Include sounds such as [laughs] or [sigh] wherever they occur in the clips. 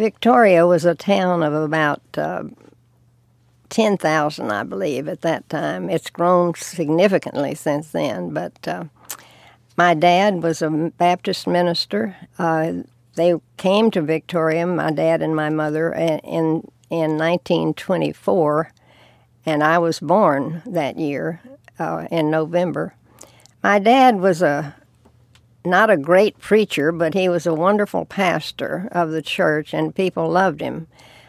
Victoria was a town of about uh, 10,000, I believe, at that time. It's grown significantly since then, but uh, my dad was a Baptist minister. Uh, they came to Victoria, my dad and my mother, in, in 1924, and I was born that year uh, in November. My dad was a not a great preacher, but he was a wonderful pastor of the church, and people loved him.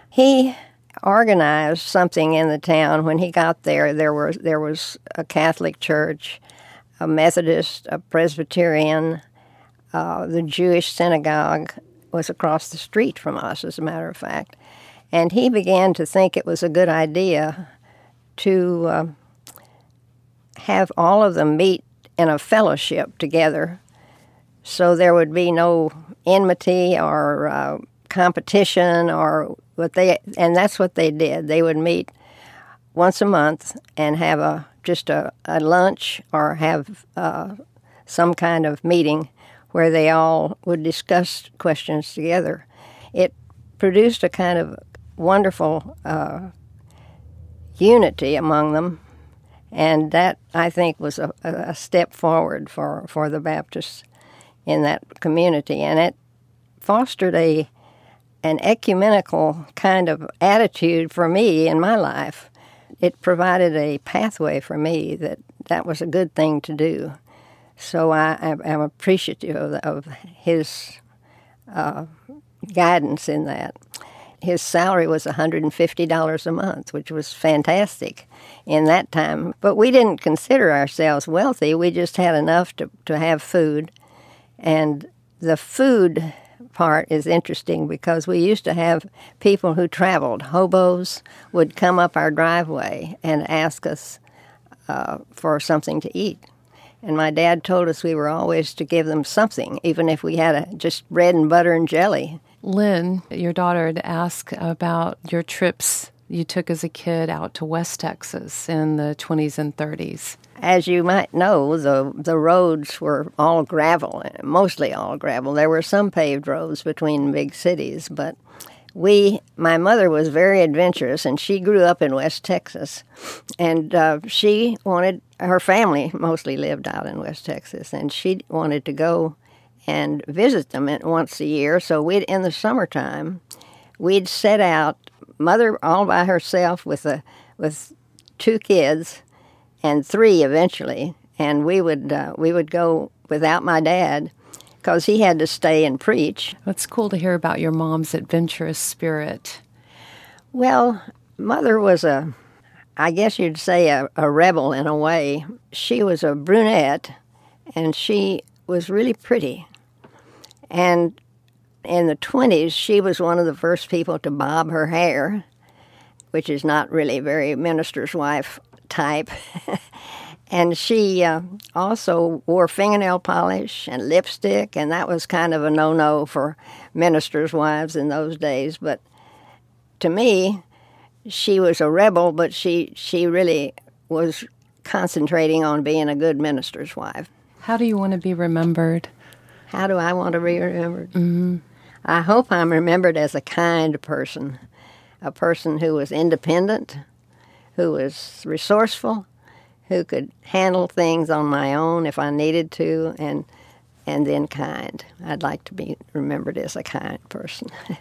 He organized something in the town when he got there. There was there was a Catholic church, a Methodist, a Presbyterian, uh, the Jewish synagogue was across the street from us, as a matter of fact, and he began to think it was a good idea to uh, have all of them meet in a fellowship together so there would be no enmity or uh, competition or what they and that's what they did. They would meet once a month and have a just a, a lunch or have uh, some kind of meeting where they all would discuss questions together. It produced a kind of wonderful uh, unity among them. And that I think was a, a step forward for, for the Baptists in that community, and it fostered a an ecumenical kind of attitude for me in my life. It provided a pathway for me that that was a good thing to do. So I, am appreciative of, of his uh, guidance in that. His salary was $150 a month, which was fantastic in that time. But we didn't consider ourselves wealthy. We just had enough to, to have food and the food part is interesting because we used to have people who traveled, hobos, would come up our driveway and ask us uh, for something to eat. And my dad told us we were always to give them something, even if we had a, just bread and butter and jelly. Lynn, your daughter, had asked about your trips you took as a kid out to West Texas in the 20s and 30s. As you might know, the the roads were all gravel, mostly all gravel. There were some paved roads between big cities, but we my mother was very adventurous and she grew up in west texas and uh, she wanted her family mostly lived out in west texas and she wanted to go and visit them once a year so we'd in the summertime we'd set out mother all by herself with a with two kids and three eventually. And we would uh, we would go without my dad because he had to stay and preach. It's cool to hear about your mom's adventurous spirit. Well, mother was a, I guess you'd say a, a rebel in a way. She was a brunette, and she was really pretty. And in the 20s, she was one of the first people to bob her hair, which is not really very minister's wife type. [laughs] and she uh, also wore fingernail polish and lipstick, and that was kind of a no no for ministers' wives in those days. But to me, she was a rebel, but she, she really was concentrating on being a good minister's wife. How do you want to be remembered? How do I want to be remembered? Mm-hmm. I hope I'm remembered as a kind person, a person who was independent, who was resourceful, who could handle things on my own if I needed to, and and then kind. I'd like to be remembered as a kind person. [laughs]